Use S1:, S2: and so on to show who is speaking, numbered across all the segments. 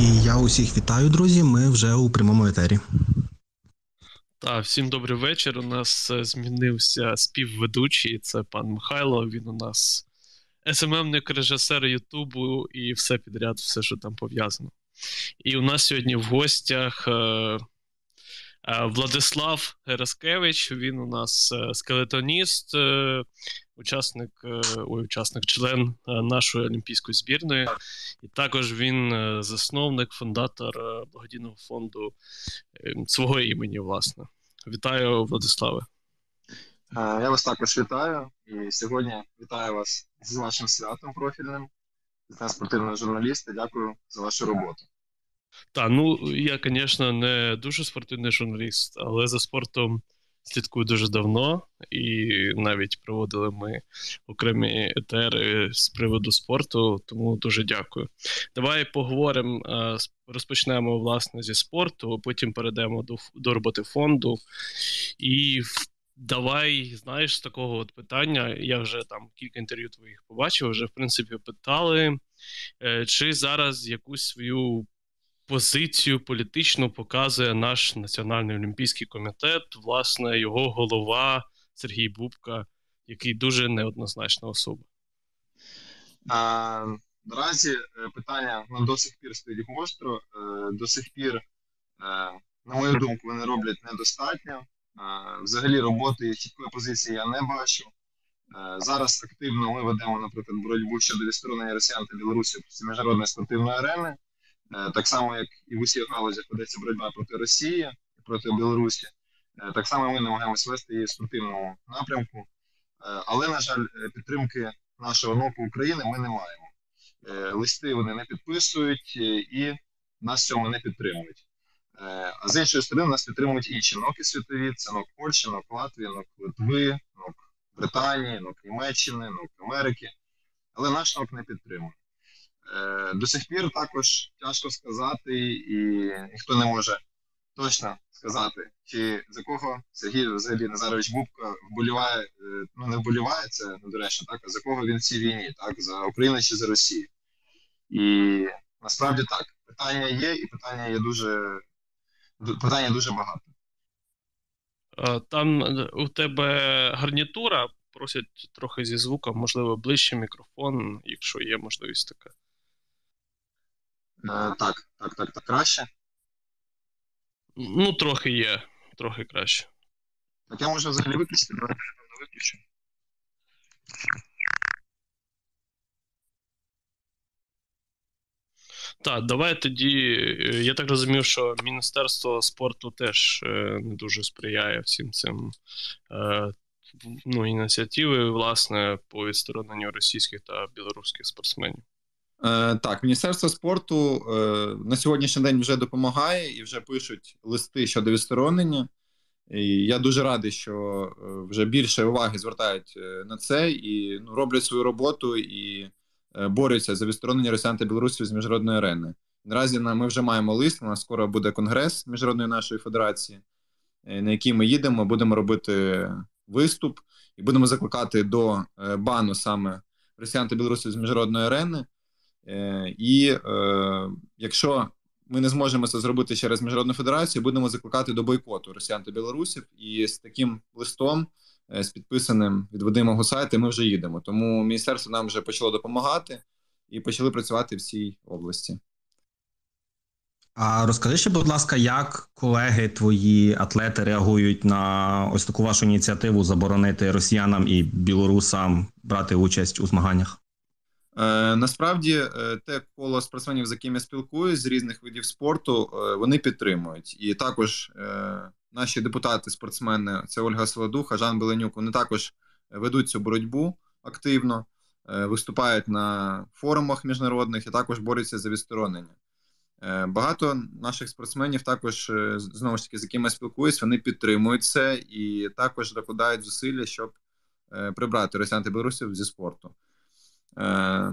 S1: І я усіх вітаю, друзі. Ми вже у прямому етері.
S2: Так, всім добрий вечір. У нас е, змінився співведучий. Це пан Михайло. Він у нас СММник, режисер Ютубу і все підряд, все, що там пов'язано. І у нас сьогодні в гостях е, е, Владислав Гераскевич. Він у нас скелетоніст, учасник, е, ой, учасник, член е, нашої олімпійської збірної. І також він е, засновник, фундатор благодійного фонду свого імені, власне. Вітаю, Владиславе.
S3: Я вас також вітаю. І сьогодні вітаю вас з вашим святом профільним, з спортивного журналіста. Дякую за вашу роботу.
S2: Так, ну я, звісно, не дуже спортивний журналіст, але за спортом слідкую дуже давно, і навіть проводили ми окремі етери з приводу спорту, тому дуже дякую. Давай поговоримо, розпочнемо власне зі спорту, потім перейдемо до до роботи фонду. І давай, знаєш, з такого от питання. Я вже там кілька інтерв'ю твоїх побачив, вже в принципі питали, е, чи зараз якусь свою позицію політичну показує наш Національний олімпійський комітет, власне, його голова Сергій Бубка, який дуже неоднозначна особа.
S3: А, Наразі е, питання нам до сих пір стоїть гостро. Е, до сих пір, е, на мою думку, вони роблять недостатньо. Взагалі, роботи чіткої позиції я не бачу. Зараз активно ми ведемо, наприклад, боротьбу щодо відсторонення Росіян та Білорусі з міжнародної спортивної арени. Е, так само, як і в усіх галузях ведеться боротьба проти Росії проти Білорусі, е, так само ми намагаємося вести її в спортивному напрямку. Е, але, на жаль, підтримки нашого НОКу України ми не маємо. Листи вони не підписують і нас цьому не підтримують. А з іншої сторони, нас підтримують інші ноки світові: це НОК Польщі, НОК Латвії, НОК Литви, НОК Британії, НОК Німеччини, НОК Америки. Але наш НОК не підтримує. Е, до сих пір також тяжко сказати, і ніхто не може точно сказати, чи за кого Сергій взагалі Назарович Бубка вболіває, е, ну не вболіває це недоречно, так, а за кого він в цій війні, так, за Україну чи за Росію. І насправді так, питання є, і питання є дуже питання дуже багато.
S2: Там у тебе гарнітура, просять трохи зі звуком, можливо, ближче мікрофон, якщо є можливість така.
S3: Е, так, так, так, так, краще.
S2: Ну, трохи є, трохи краще.
S3: Так я можу взагалі виключити, давайте виключу.
S2: Так, давай тоді. Е, я так розумів, що Міністерство спорту теж е, не дуже сприяє всім цим ну, ініціативи, власне, по відстороненню російських та білоруських спортсменів.
S4: Е, так, Міністерство спорту е, на сьогоднішній день вже допомагає і вже пишуть листи щодо відсторонення. І Я дуже радий, що е, вже більше уваги звертають на це і ну, роблять свою роботу і борються за відсторонення росіян та білорусів з міжнародної арени. Наразі ми вже маємо лист. У нас скоро буде конгрес міжнародної нашої федерації, на який ми їдемо, будемо робити виступ і будемо закликати до бану саме росіян та білорусів з міжнародної арени. Е, і е, якщо ми не зможемо це зробити через міжнародну федерацію, будемо закликати до бойкоту росіян та білорусів. І з таким листом, е, з підписаним від Вадима Гусайта, ми вже їдемо. Тому міністерство нам вже почало допомагати і почали працювати в цій області.
S1: А розкажи ще, будь ласка, як колеги твої атлети реагують на ось таку вашу ініціативу заборонити росіянам і білорусам брати участь у змаганнях?
S4: Е, насправді, е, те коло спортсменів, з якими я спілкуюсь з різних видів спорту, е, вони підтримують. І також наші депутати, спортсмени, це Ольга Солодуха, Жан Беленюк, вони також ведуть цю боротьбу активно, виступають на форумах міжнародних і також борються за відсторонення. Багато наших спортсменів також знову ж таки, з якими я спілкуюсь, вони підтримують це і також докладають зусилля, щоб прибрати росіян та білорусів зі спорту. Е,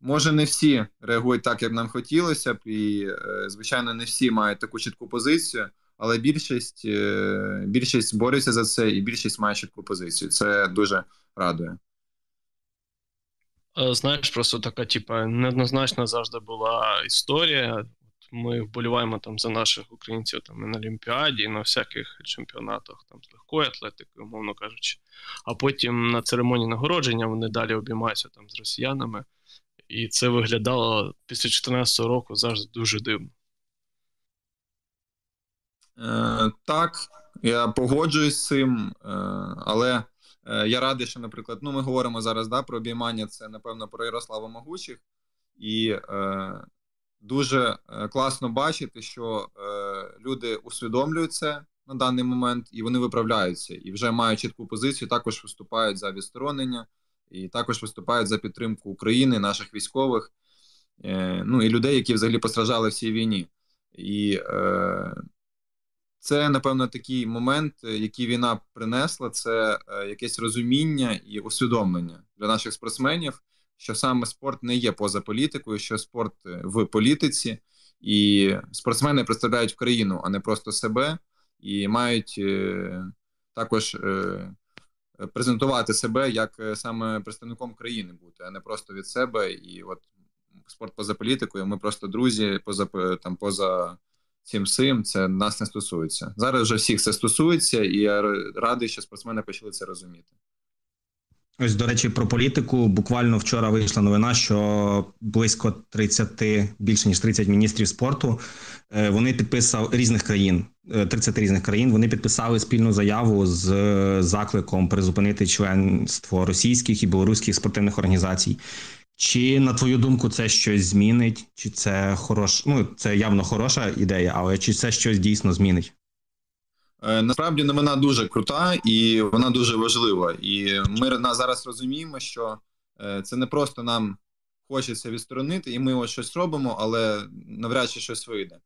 S4: може, не всі реагують так, як нам хотілося б, і, е, звичайно, не всі мають таку чітку позицію, але більшість е, більшість бореться за це, і більшість має чітку позицію. Це дуже радує.
S2: Знаєш, просто така, типа, неоднозначна завжди була історія ми вболіваємо там за наших українців там і на Олімпіаді, і на всяких чемпіонатах там з легкої атлетики, умовно кажучи. А потім на церемонії нагородження вони далі обіймаються там з росіянами. І це виглядало після 2014 року завжди дуже дивно.
S4: Е, Так, я погоджуюсь з цим, е, але е, я радий, що, наприклад, ну ми говоримо зараз да, про обіймання, це напевно про Ярослава Могучих, і е, дуже е, класно бачити, що е, люди усвідомлюють це на даний момент і вони виправляються і вже мають чітку позицію. Також виступають за відсторонення і також виступають за підтримку України, наших військових, е, ну і людей, які взагалі постраждали в цій війні. І це, напевно, такий момент, який війна принесла, це якесь розуміння і усвідомлення для наших спортсменів, що саме спорт не є поза політикою, що спорт е, в політиці, і спортсмени представляють країну, а не просто себе, і мають е, також презентувати себе як саме представником країни бути, а не просто від себе. І от спорт поза політикою. Ми просто друзі, поза там поза цим сим, це нас не стосується. Зараз вже всіх це стосується, і я радий, що спортсмени почали це розуміти.
S1: Ось, до речі, про політику. Буквально вчора вийшла новина, що близько 30, більше ніж 30 міністрів спорту. Е, вони підписав різних країн, 30 е, різних країн. Вони підписали спільну заяву з закликом призупинити членство російських і білоруських спортивних організацій. Чи на твою думку це щось змінить? Чи це хорош... Ну це явно хороша ідея, але чи це щось дійсно змінить?
S4: Е, насправді новина дуже крута і вона дуже важлива. І ми зараз розуміємо, що е, це не просто нам хочеться відсторонити, і ми ось щось робимо, але навряд чи щось вийде.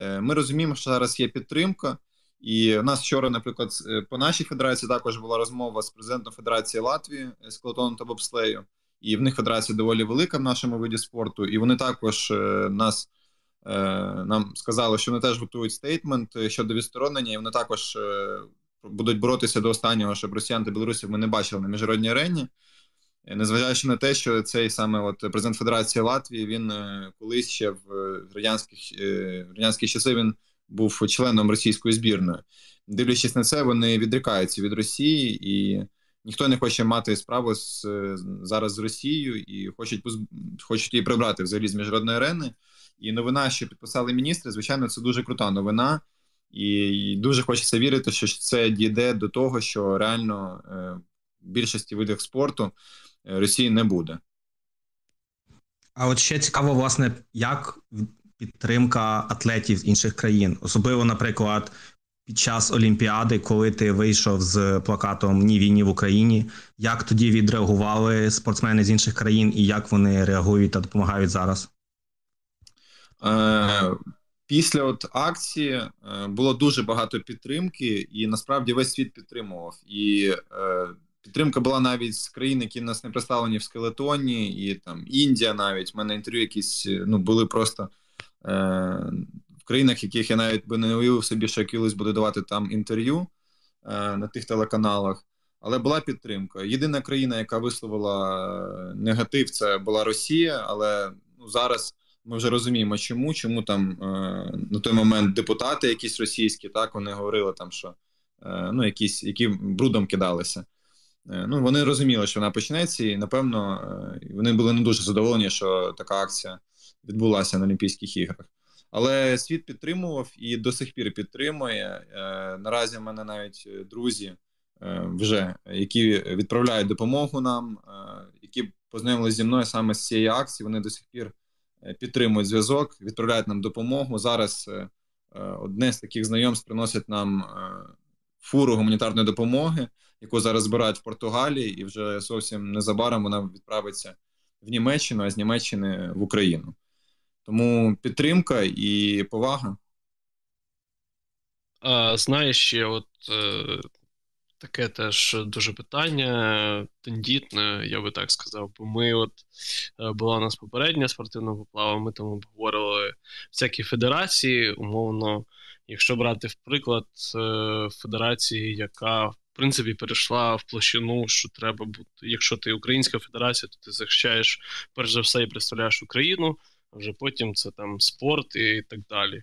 S4: Е, ми розуміємо, що зараз є підтримка, і у нас вчора, наприклад, по нашій федерації також була розмова з президентом Федерації Латвії з Клотоном та Бобслею і в них федерація доволі велика в нашому виді спорту, і вони також нас нам сказали, що вони теж готують стейтмент щодо відсторонення, і вони також е, будуть боротися до останнього, щоб росіян та білорусів ми не бачили на міжнародній арені. Незважаючи на те, що цей саме от президент Федерації Латвії він колись ще в радянських в радянські часи він був членом російської збірної. Дивлячись на це, вони відрікаються від Росії і ніхто не хоче мати справу з зараз з Росією і хочуть хочуть її прибрати взагалі з міжнародної арени. І новина, що підписали міністри, звичайно, це дуже крута новина, і дуже хочеться вірити, що це дійде до того, що реально е, в більшості видів спорту е, Росії не буде.
S1: А от ще цікаво, власне, як підтримка атлетів з інших країн, особливо, наприклад, під час Олімпіади, коли ти вийшов з плакатом Ні війні в Україні, як тоді відреагували спортсмени з інших країн і як вони реагують та допомагають зараз?
S4: Е, Після от акції е, було дуже багато підтримки, і насправді весь світ підтримував. І е, підтримка була навіть з країн, які нас не представлені в скелетоні, і там Індія, навіть в мене інтерв'ю якісь ну були просто. Е, країнах, яких я навіть би не уявив собі, що я колись буду давати там інтерв'ю е, на тих телеканалах. Але була підтримка. Єдина країна, яка висловила е, негатив, це була Росія. Але ну зараз ми вже розуміємо, чому чому там е, на той момент депутати, якісь російські, так вони говорили там, що е, ну якісь які брудом кидалися. Е, ну вони розуміли, що вона почнеться, і напевно вони були не дуже задоволені, що така акція відбулася на Олімпійських іграх. Але світ підтримував і до сих пір підтримує. Наразі в мене навіть друзі вже які відправляють допомогу нам, які познайомилися зі мною саме з цієї акції. Вони до сих пір підтримують зв'язок, відправляють нам допомогу. Зараз одне з таких знайомств приносить нам фуру гуманітарної допомоги, яку зараз збирають в Португалії, і вже зовсім незабаром вона відправиться в Німеччину, а з Німеччини в Україну. Тому підтримка і повага.
S2: А, Знаєш, ще от е, таке теж дуже питання, тендітне, я би так сказав. Бо ми, от е, була у нас попередня спортивна поплава, ми там обговорювали всякі федерації, умовно, якщо брати в приклад е, федерації, яка в принципі перейшла в площину, що треба бути. Якщо ти українська федерація, то ти захищаєш перш за все і представляєш Україну а вже потім це там спорт і так далі.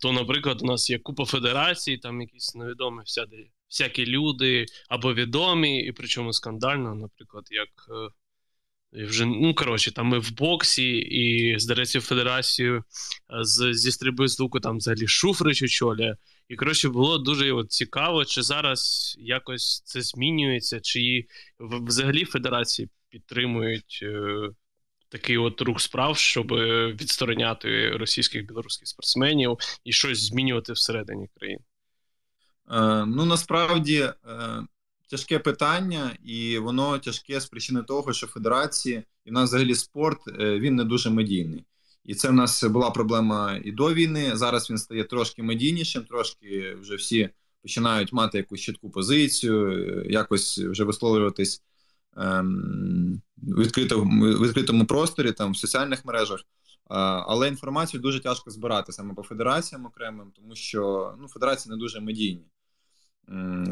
S2: То, наприклад, у нас є купа федерацій, там якісь невідомі всякі, всякі люди або відомі, і причому скандально, наприклад, як. Е, вже, ну, коротше, там ми в боксі, і здається, федерацію з, зі стрільби з луку там взагалі Шуфрич очолює. І коротше, було дуже от, цікаво, чи зараз якось це змінюється, чи взагалі федерації підтримують е, такий от рух справ, щоб відстороняти російських білоруських спортсменів і щось змінювати всередині країни.
S4: Е, ну насправді е, тяжке питання, і воно тяжке з причини того, що федерації і в нас взагалі спорт е, він не дуже медійний. І це в нас була проблема і до війни. Зараз він стає трошки медійнішим, трошки вже всі починають мати якусь чітку позицію, якось вже висловлюватись ем, в відкритому, відкритому просторі, там в соціальних мережах. Але інформацію дуже тяжко збирати саме по федераціям окремим, тому що ну, федерації не дуже медійні.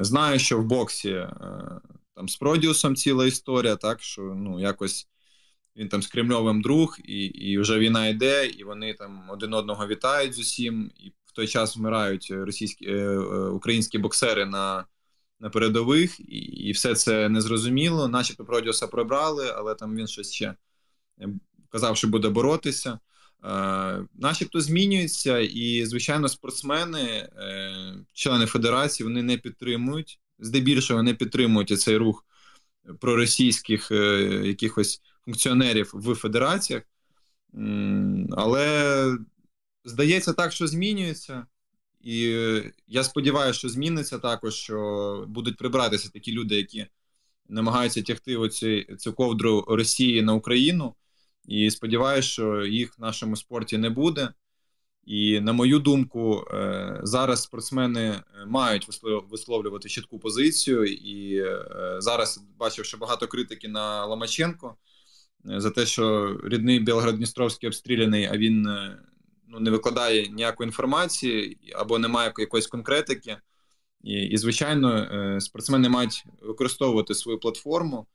S4: Знаю, що в боксі е, там з Продіусом ціла історія, так що ну якось він там з Кремльовим друг, і і вже війна йде, і вони там один одного вітають з усім, і в той час вмирають російські е, е, українські боксери на на передових, і і все це незрозуміло. Начебто Продіуса прибрали, але там він щось ще казав, що буде боротися. Е, начебто змінюється, і звичайно, спортсмени, е, члени федерації, вони не підтримують, здебільшого не підтримують цей рух проросійських е, якихось функціонерів в федераціях, але здається так, що змінюється. І я сподіваюся, що зміниться також, що будуть прибратися такі люди, які намагаються тягти оці, цю ковдру Росії на Україну. І сподіваюся, що їх в нашому спорті не буде. І на мою думку, е, зараз спортсмени е, мають висловлювати чітку позицію. І е, зараз бачив, що багато критики на Ломаченко за те, що рідний Білгород-Дністровський обстріляний, а він ну, не викладає ніякої інформації або немає якоїсь конкретики. І, і звичайно, спортсмени мають використовувати свою платформу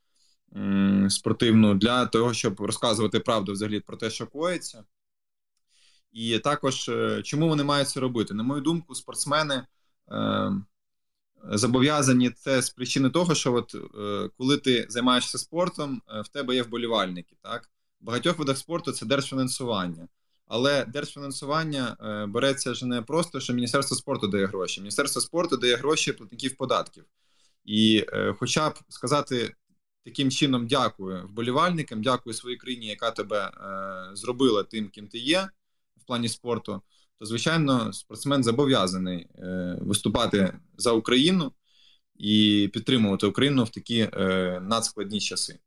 S4: спортивну для того, щоб розказувати правду взагалі про те, що коїться. І також е, чому вони мають це робити? На мою думку, спортсмени е, зобов'язані це з причини того, що от е, коли ти займаєшся спортом, е, в тебе є вболівальники. Так, в багатьох видах спорту це держфінансування. Але держфінансування е, береться ж не просто, що Міністерство спорту дає гроші. Міністерство спорту дає гроші платників податків. І, е, хоча б сказати таким чином дякую вболівальникам, дякую своїй країні, яка тебе е, зробила тим, ким ти є в плані спорту. То, звичайно, спортсмен зобов'язаний е, виступати за Україну і підтримувати Україну в такі е, надскладні часи.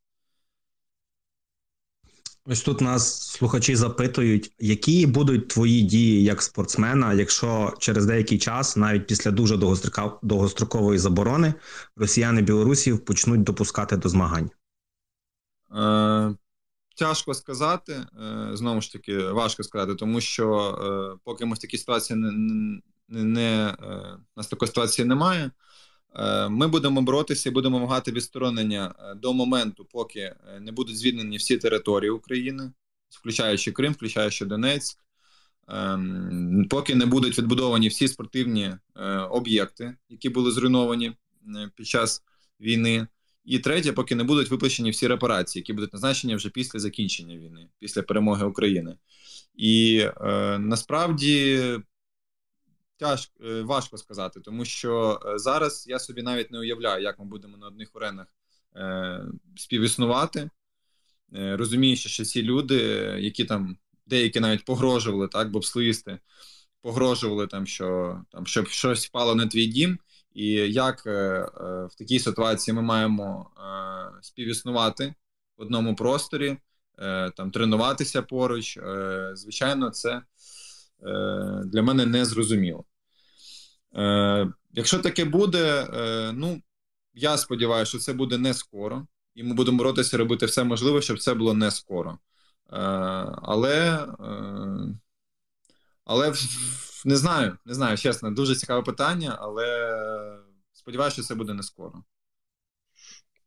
S1: Ось тут нас слухачі запитують, які будуть твої дії як спортсмена, якщо через деякий час, навіть після дуже довгострокової заборони, росіяни білорусів почнуть допускати до змагань?
S4: Е, Тяжко сказати. Е, знову ж таки, важко сказати, тому що е, поки ми в такій ситуації не, не, не е, нас такої ситуації немає. Е, ми будемо боротися і будемо вимагати відсторонення е, до моменту, поки е, не будуть звільнені всі території України, включаючи Крим, включаючи Донецьк, ем, поки не будуть відбудовані всі спортивні об'єкти, які були зруйновані під час війни. І третє, поки не будуть виплачені всі репарації, які будуть назначені вже після закінчення війни, після перемоги України. І е, насправді Тяжко е, важко сказати, тому що е, зараз я собі навіть не уявляю, як ми будемо на одних аренах е, співіснувати, е, розуміючи, що ці люди, які там деякі навіть погрожували, так, бобслисти, погрожували там, що там щоб щось впало на твій дім, і як е, е, в такій ситуації ми маємо е, співіснувати в одному просторі, там тренуватися поруч. Звичайно, це. Для мене не зрозуміло. Е, Якщо таке буде, е, ну я сподіваюся, що це буде не скоро, і ми будемо боротися робити все можливе, щоб це було не скоро. Е, Але е, але не знаю, не знаю, чесно, дуже цікаве питання, але сподіваюся, що це буде не скоро.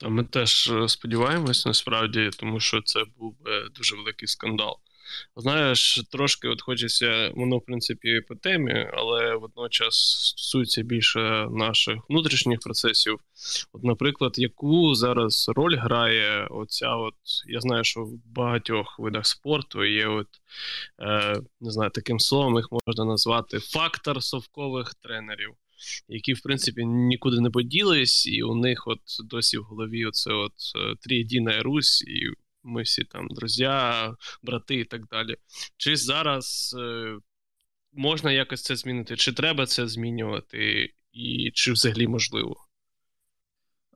S2: Ми теж е, сподіваємось насправді, тому що це був дуже великий скандал. Знаєш, трошки от хочеться, воно, в принципі, по темі, але водночас стосується більше наших внутрішніх процесів. От, наприклад, яку зараз роль грає оця, от я знаю, що в багатьох видах спорту є, от е, не знаю, таким словом їх можна назвати фактор совкових тренерів які, в принципі, нікуди не поділись, і у них от досі в голові оце от е, Трієдіна Русь, і ми всі там друзі, брати і так далі. Чи зараз е, можна якось це змінити? Чи треба це змінювати, і чи взагалі можливо?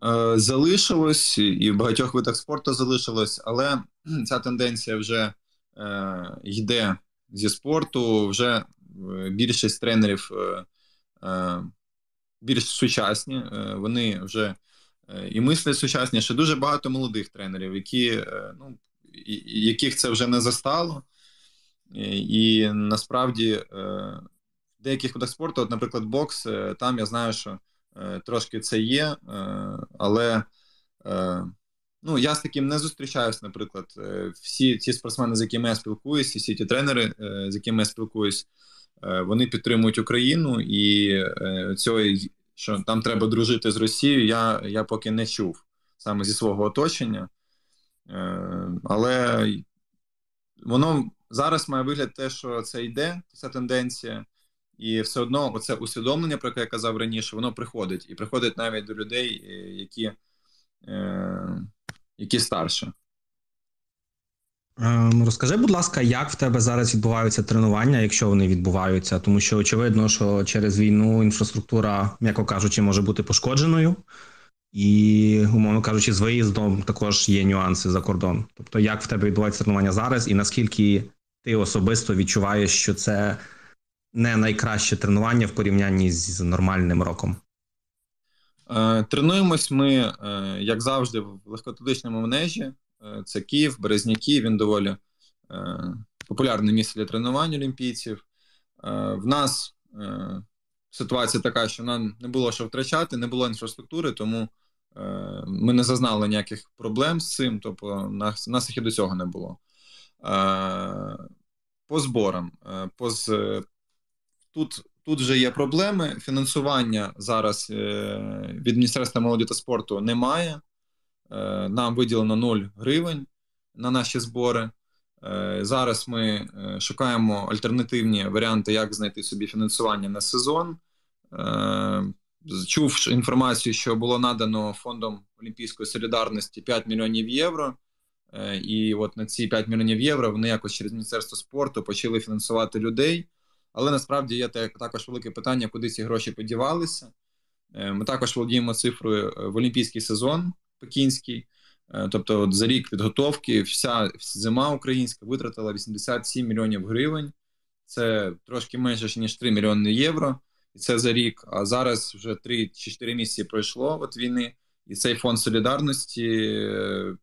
S4: Е, залишилось і в багатьох видах спорту залишилось, але ця тенденція вже е, йде зі спорту. Вже е, більшість тренерів е, е, більш сучасні. Вони вже і мислять сучасніше. Дуже багато молодих тренерів, які е, ну яких це вже не застало. І насправді в деяких видах спорту, от, наприклад, бокс, там я знаю, що трошки це є, але ну, я з таким не зустрічаюсь, наприклад, всі ті спортсмени, з якими я спілкуюсь, всі ті тренери, з якими я спілкуюсь, Е, вони підтримують Україну і е, цього, що там треба дружити з Росією, я я поки не чув саме зі свого оточення. Е, але воно зараз має вигляд те, що це йде, ця тенденція, і все одно оце усвідомлення, про яке я казав раніше, воно приходить. І приходить навіть до людей, які, які старше.
S1: Ем, розкажи, будь ласка, як в тебе зараз відбуваються тренування, якщо вони відбуваються, тому що очевидно, що через війну інфраструктура, м'яко кажучи, може бути пошкодженою, і, умовно кажучи, з виїздом також є нюанси за кордон. Тобто, як в тебе відбувається тренування зараз, і наскільки ти особисто відчуваєш, що це не найкраще тренування в порівнянні з нормальним роком?
S4: Е, тренуємось ми, е, як завжди, в легкоатлетичному манежі. Е, це Київ, Березняки. Він доволі е, популярне місце для тренувань олімпійців. Е, в нас ситуація така, що нам не було що втрачати, не було інфраструктури, тому ми не зазнали ніяких проблем з цим. Тобто, нас нас їх і до цього не було. По зборам, по тут тут вже є проблеми. Фінансування зараз від Міністерства молоді та спорту немає. Е, нам виділено 0 гривень на наші збори. Е, зараз ми е, шукаємо альтернативні варіанти, як знайти собі фінансування на сезон. Чув інформацію, що було надано фондом Олімпійської солідарності 5 мільйонів євро. І от на ці 5 мільйонів євро вони якось через Міністерство спорту почали фінансувати людей. Але насправді є також велике питання, куди ці гроші подівалися. Ми також володіємо цифрою в олімпійський сезон пекінський. Е, тобто, от за рік підготовки вся зима українська витратила 87 мільйонів гривень. Це трошки менше ніж 3 мільйони євро. І це за рік. А зараз вже 3 чи 4 місяці пройшло від війни, і цей фонд солідарності е,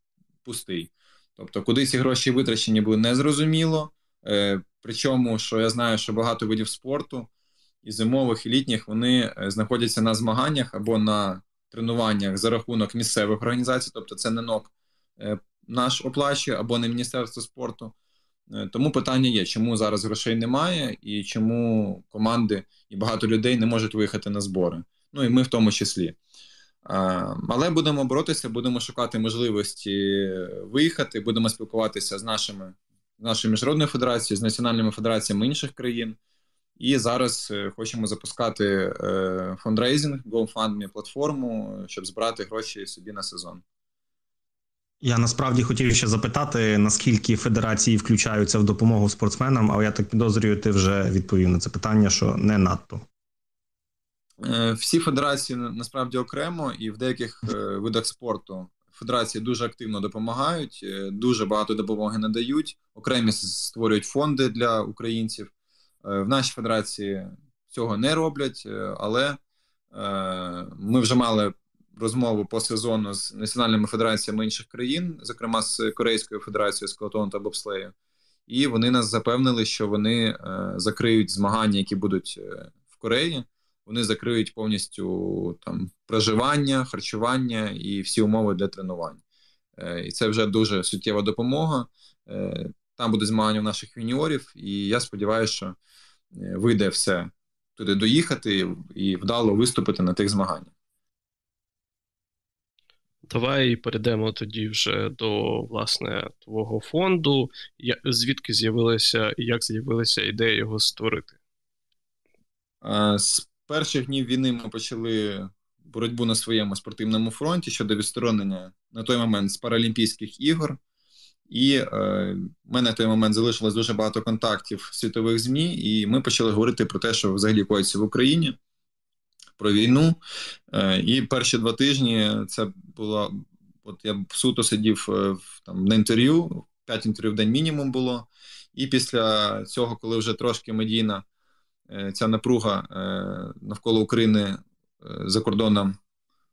S4: пустий. Тобто, куди ці гроші витрачені були незрозуміло. Е, причому, що я знаю, що багато видів спорту і зимових і літніх вони знаходяться на змаганнях або на тренуваннях за рахунок місцевих організацій, тобто це не НОК е, наш оплачує або не Міністерство спорту. Е, тому питання є, чому зараз грошей немає, і чому команди і багато людей не можуть виїхати на збори. Ну і ми в тому числі. Але будемо боротися, будемо шукати можливості виїхати, будемо спілкуватися з нашими нашою міжнародною федерацією, з національними федераціями інших країн. І зараз е, хочемо запускати е, фондрейзинг, GoFundMe платформу, щоб збирати гроші собі на сезон.
S1: Я насправді хотів ще запитати, наскільки федерації включаються в допомогу спортсменам, але я так підозрюю, ти вже відповів на це питання, що не надто.
S4: Е, всі федерації насправді окремо, і в деяких видах спорту федерації дуже активно допомагають, дуже багато допомоги надають. Окремі створюють фонди для українців. Е, в нашій федерації цього не роблять, е, але е, ми вже мали розмову по сезону з національними федераціями інших країн, зокрема з Корейською федерацією скелетону та бобслею, і вони нас запевнили, що вони закриють змагання, які будуть в Кореї. Вони закриють повністю там проживання, харчування і всі умови для тренувань. І це вже дуже суттєва допомога. Там буде змагання в наших юніорів, і я сподіваюся, що вийде все туди доїхати і вдало виступити на тих змаганнях.
S2: Давай перейдемо тоді вже до власне твого фонду. Звідки з'явилася і як з'явилася ідея його створити?
S4: З перших днів війни ми почали боротьбу на своєму спортивному фронті щодо відсторонення на той момент з Паралімпійських ігор. І е, в мене в той момент залишилось дуже багато контактів світових ЗМІ, і ми почали говорити про те, що взагалі коїться в Україні, про війну. Е, І перші два тижні це було. От я суто сидів е, там на інтерв'ю, п'ять інтерв'ю в день мінімум було. І після цього, коли вже трошки медійна е, ця напруга навколо України за кордоном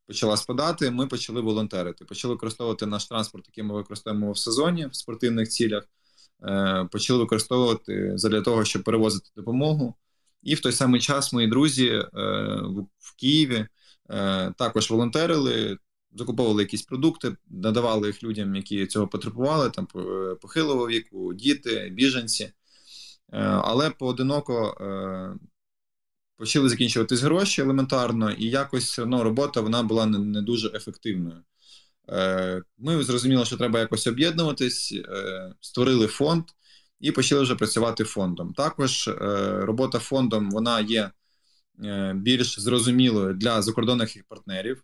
S4: почала спадати, ми почали волонтерити. Почали використовувати наш транспорт, який ми використовуємо в сезоні в спортивних цілях. Е, почали використовувати для того, щоб перевозити допомогу. І в той самий час мої друзі е, в Києві е, також волонтерили, закуповували якісь продукти, надавали їх людям, які цього потребували, там похилого віку, діти, біженці. Але поодиноко почали закінчуватись гроші елементарно, і якось ну, робота вона була не, не дуже ефективною. Е, Ми зрозуміли, що треба якось об'єднуватись, е, створили фонд і почали вже працювати фондом. Також е, робота фондом вона є е, більш зрозумілою для закордонних партнерів.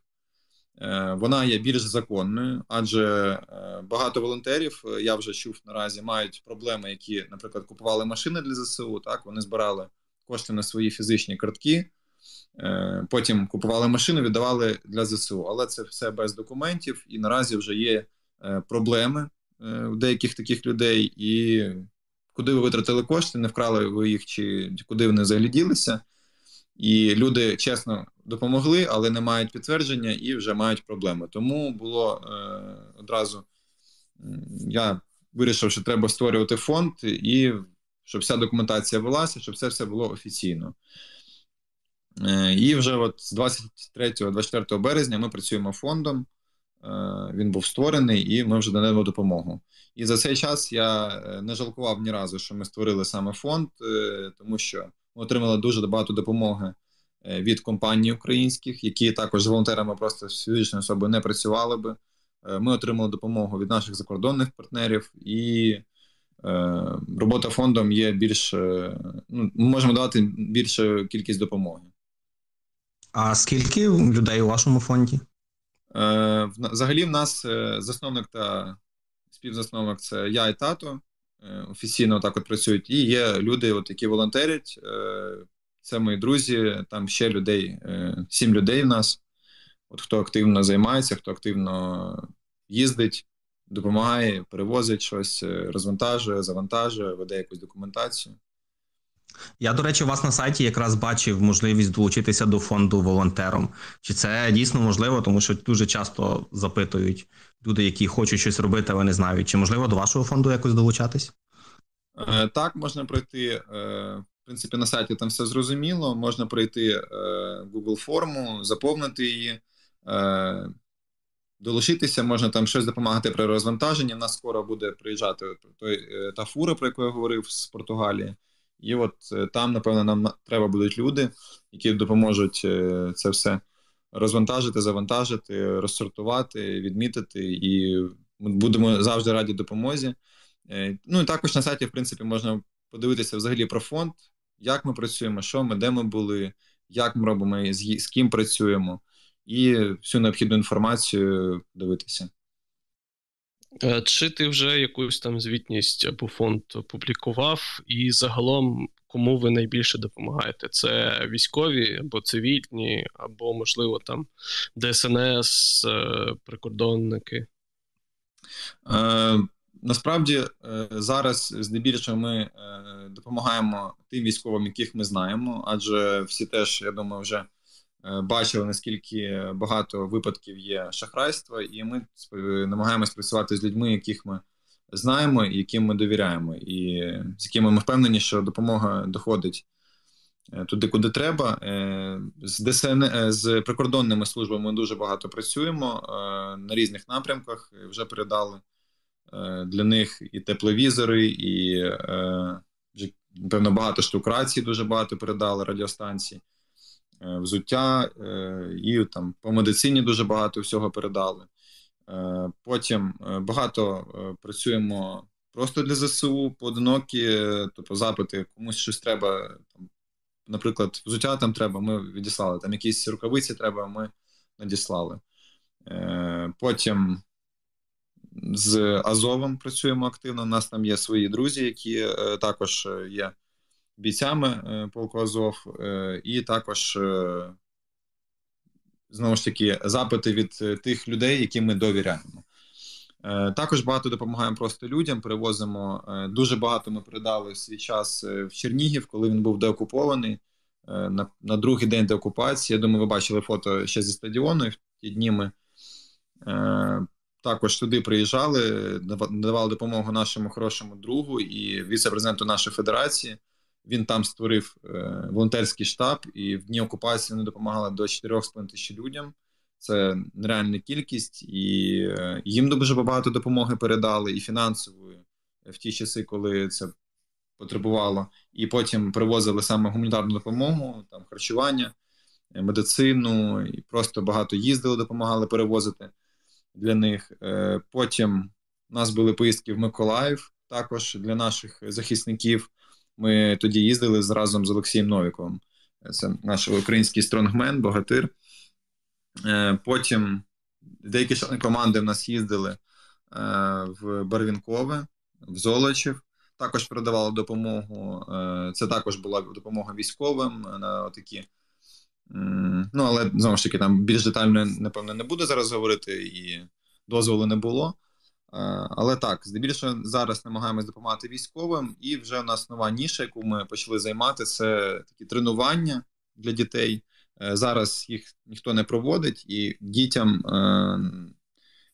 S4: Е, вона є більш законною, адже е, багато волонтерів я вже чув наразі мають проблеми, які, наприклад, купували машини для ЗСУ. Так вони збирали кошти на свої фізичні картки. Е, потім купували машину, віддавали для ЗСУ. Але це все без документів, і наразі вже є е, проблеми е, у деяких таких людей. І куди ви витратили кошти, не вкрали ви їх, чи куди вони загляділися. І люди чесно допомогли, але не мають підтвердження і вже мають проблеми. Тому було одразу я вирішив, що треба створювати фонд і щоб вся документація велася, щоб це все було офіційно. Е, і вже от з 23-24 березня ми працюємо фондом. Е, він був створений, і ми вже даємо допомогу. І за цей час я е, не жалкував ні разу, що ми створили саме фонд, тому що ми отримали дуже багато допомоги від компаній українських, які також з волонтерами просто з фізичною особою не працювали би. Ми отримали допомогу від наших закордонних партнерів і робота фондом є більш е, ну, ми можемо давати більшу кількість допомоги.
S1: А скільки людей у вашому фонді?
S4: Е, взагалі, в нас засновник та співзасновник це я і тато. Офіційно так от працюють. І є люди, от, які волонтерять. Це мої друзі, там ще людей, сім людей в нас. От Хто активно займається, хто активно їздить допомагає, перевозить щось, е, розвантажує, завантажує, веде якусь документацію.
S1: Я, до речі, у вас на сайті якраз бачив можливість долучитися до фонду волонтером. Чи це дійсно можливо, тому що дуже часто запитують люди, які хочуть щось робити, але не знають. Чи можливо до вашого фонду якось долучатись?
S4: Е, так, можна пройти. Е, в принципі, на сайті там все зрозуміло. Можна пройти Google форму, заповнити її. Долучитися, можна там щось допомагати при розвантаженні. Нас скоро буде приїжджати той е, та фура, про яку я говорив з Португалії. І от е, там, напевно, нам треба будуть люди, які допоможуть е, це все розвантажити, завантажити, розсортувати, відмітити. І будемо завжди раді допомозі. Ну і також на сайті, в принципі, можна подивитися взагалі про фонд, як ми працюємо, що ми, де ми були, як ми робимо, з ким працюємо і всю необхідну інформацію дивитися.
S2: Е, чи ти вже якусь там звітність або фонд публікував, і загалом кому ви найбільше допомагаєте? Це військові або цивільні, або, можливо, там ДСНС, е, прикордонники?
S4: Е, Насправді е, зараз здебільшого ми допомагаємо тим військовим, яких ми знаємо, адже всі теж, я думаю, вже бачили, наскільки багато випадків є шахрайства, і ми намагаємось працювати з людьми, яких ми знаємо і яким ми довіряємо, і з якими ми впевнені, що допомога доходить е, туди, куди треба. Е, з ДСН з прикордонними службами ми дуже багато працюємо на різних напрямках. Вже передали Для них і тепловізори, і напевно багато штук рацій, дуже багато передали радіостанції, взуття, і там по медицині дуже багато всього передали. Потім багато працюємо просто для ЗСУ, поодинокі, тобто запити, комусь щось треба. Там, Наприклад, взуття там треба, ми відіслали. Там якісь рукавиці треба, ми надіслали. Е, Потім з Азовом працюємо активно. У нас там є свої друзі, які е, також є бійцями е, полку Азов, е, і також. Е, Знову ж таки, запити від е, тих людей, яким ми довіряємо. Е, також багато допомагаємо просто людям. Перевозимо е, дуже багато. Ми передали свій час е, в Чернігів, коли він був деокупований. На на другий день деокупації. Я думаю, ви бачили фото ще зі стадіону. В ті дні ми також туди приїжджали, надавали допомогу нашому хорошому другу і віце-президенту нашої федерації. Він там створив волонтерський штаб, і в дні окупації вони допомагали до 4,5 тисяч людям. Це нереальна кількість, і е, їм дуже багато допомоги передали, і фінансової в ті часи, коли це потребувало. І потім привозили саме гуманітарну допомогу, там харчування, е, медицину, і просто багато їздили, допомагали перевозити для них. Е, потім у нас були поїздки в Миколаїв, також для наших захисників. Ми тоді їздили разом з Олексієм Новіковим. Це наш український стронгмен, богатир. Е, потім деякі команди в нас їздили е, в Барвінкове, в Золочів. Також передавали допомогу. Е, це також була допомога військовим на такі. Ну, але знову ж таки, там більш детально, напевно, не буду зараз говорити, і дозволу не було. Але так, здебільшого зараз намагаємось допомагати військовим, і вже у нас нова ніша, яку ми почали займати, це такі тренування для дітей. Е, зараз їх ніхто не проводить, і дітям е,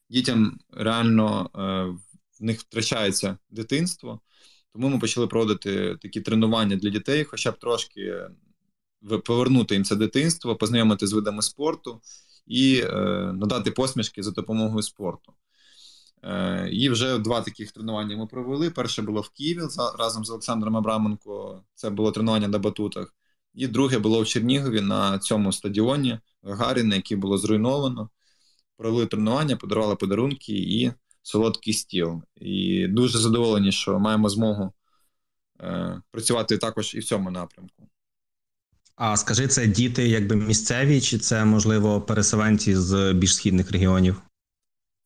S4: дітям реально е, в них втрачається дитинство. Тому ми почали проводити такі тренування для дітей, хоча б трошки повернути їм це дитинство, познайомити з видами спорту і надати посмішки за допомогою спорту. І вже два таких тренування ми провели. Перше було в Києві разом з Олександром Абраменко. Це було тренування на батутах. І друге було в Чернігові на цьому стадіоні Гагаріна, який було зруйновано. Провели тренування, подарували подарунки і солодкий стіл. І дуже задоволені, що маємо змогу е, працювати також і в цьому напрямку.
S1: А скажи, це діти якби місцеві, чи це, можливо, переселенці з більш східних регіонів?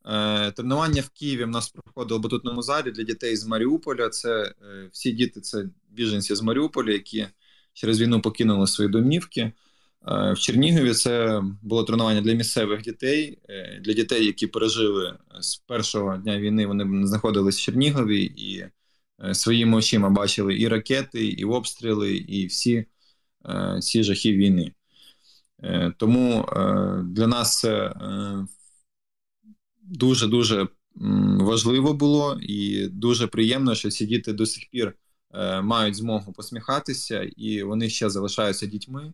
S4: Е, Тренування в Києві в нас проходило в батутному залі для дітей з Маріуполя. Це е, всі діти, це біженці з Маріуполя, які через війну покинули свої домівки. Е, в Чернігові це було тренування для місцевих дітей, для дітей, які пережили з першого дня війни. Вони знаходились в Чернігові і своїми очима бачили і ракети, і обстріли, і всі ці жахи війни. Тому для нас це дуже дуже важливо було і дуже приємно, що ці діти до сих пір. Е, мають змогу посміхатися, і вони ще залишаються дітьми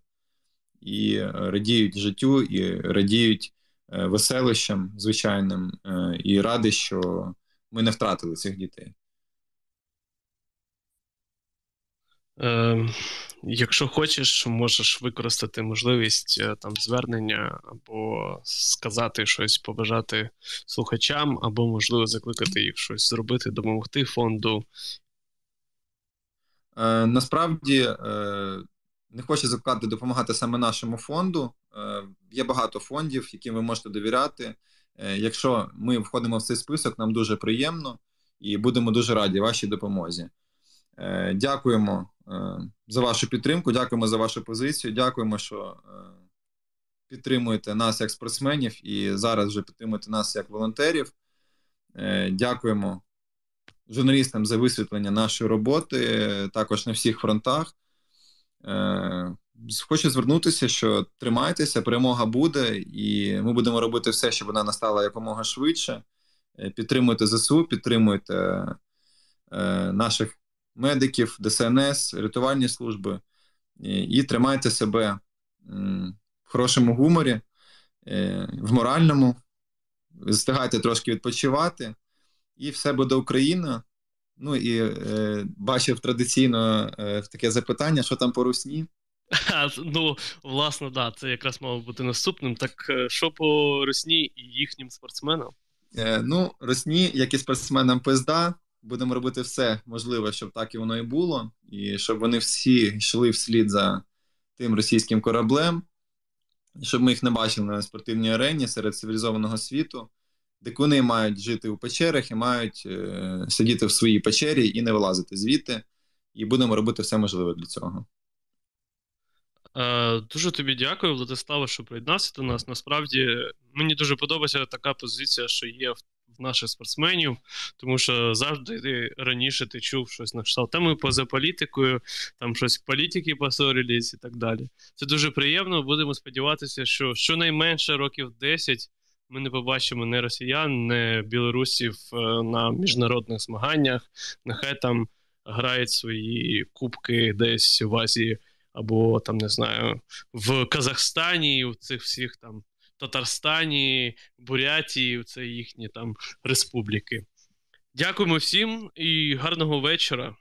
S4: і е, радіють життю, і радіють е, веселищам звичайним, і раді, що ми не втратили цих дітей.
S2: Е, Якщо хочеш, можеш використати можливість там звернення, або сказати щось, побажати слухачам, або, можливо, закликати їх щось зробити, допомогти фонду
S4: Е, насправді е, не хочу закликати допомагати саме нашому фонду. Е, є багато фондів, яким ви можете довіряти. Якщо ми входимо в цей список, нам дуже приємно і будемо дуже раді вашій допомозі. Дякуємо за вашу підтримку, дякуємо за вашу позицію. Дякуємо, що підтримуєте нас як спортсменів і зараз вже підтримуєте нас як волонтерів. Дякуємо журналістам за висвітлення нашої роботи, також на всіх фронтах. Е, хочу звернутися, що тримайтеся, перемога буде, і ми будемо робити все, щоб вона настала якомога швидше. Е, підтримуйте ЗСУ, підтримуйте е, наших медиків, ДСНС, рятувальні служби і, і тримайте себе в хорошому гуморі, в моральному, встигайте трошки відпочивати. І все буде Україна. Ну і е, бачив традиційно е, таке запитання, що там по русні.
S2: Ну, власне, да, це якраз мало бути наступним. Так е, що по Русні і їхнім спортсменам?
S4: Е, Ну, Росні, як і спортсменам пизда, будемо робити все можливе, щоб так і воно і було, і щоб вони всі йшли вслід за тим російським кораблем, щоб ми їх не бачили на спортивній арені серед цивілізованого світу, де вони мають жити у печерах і мають е, сидіти в своїй печері і не вилазити звідти. І будемо робити все можливе для цього.
S2: Е, дуже тобі дякую, Владиславе, що приєднався до нас. Насправді мені дуже подобається така позиція, що є в наших спортсменів, тому що завжди раніше ти чув щось на кшталт. Та ми поза політикою, там щось політики посорились і так далі. Це дуже приємно. Будемо сподіватися, що щонайменше років 10 ми не побачимо не росіян, не білорусів е, на міжнародних змаганнях. Нехай там грають свої кубки десь в Азії або там не знаю в Казахстані, в цих всіх там Татарстані, Бурятії, це їхні там республіки. Дякуємо всім і гарного вечора.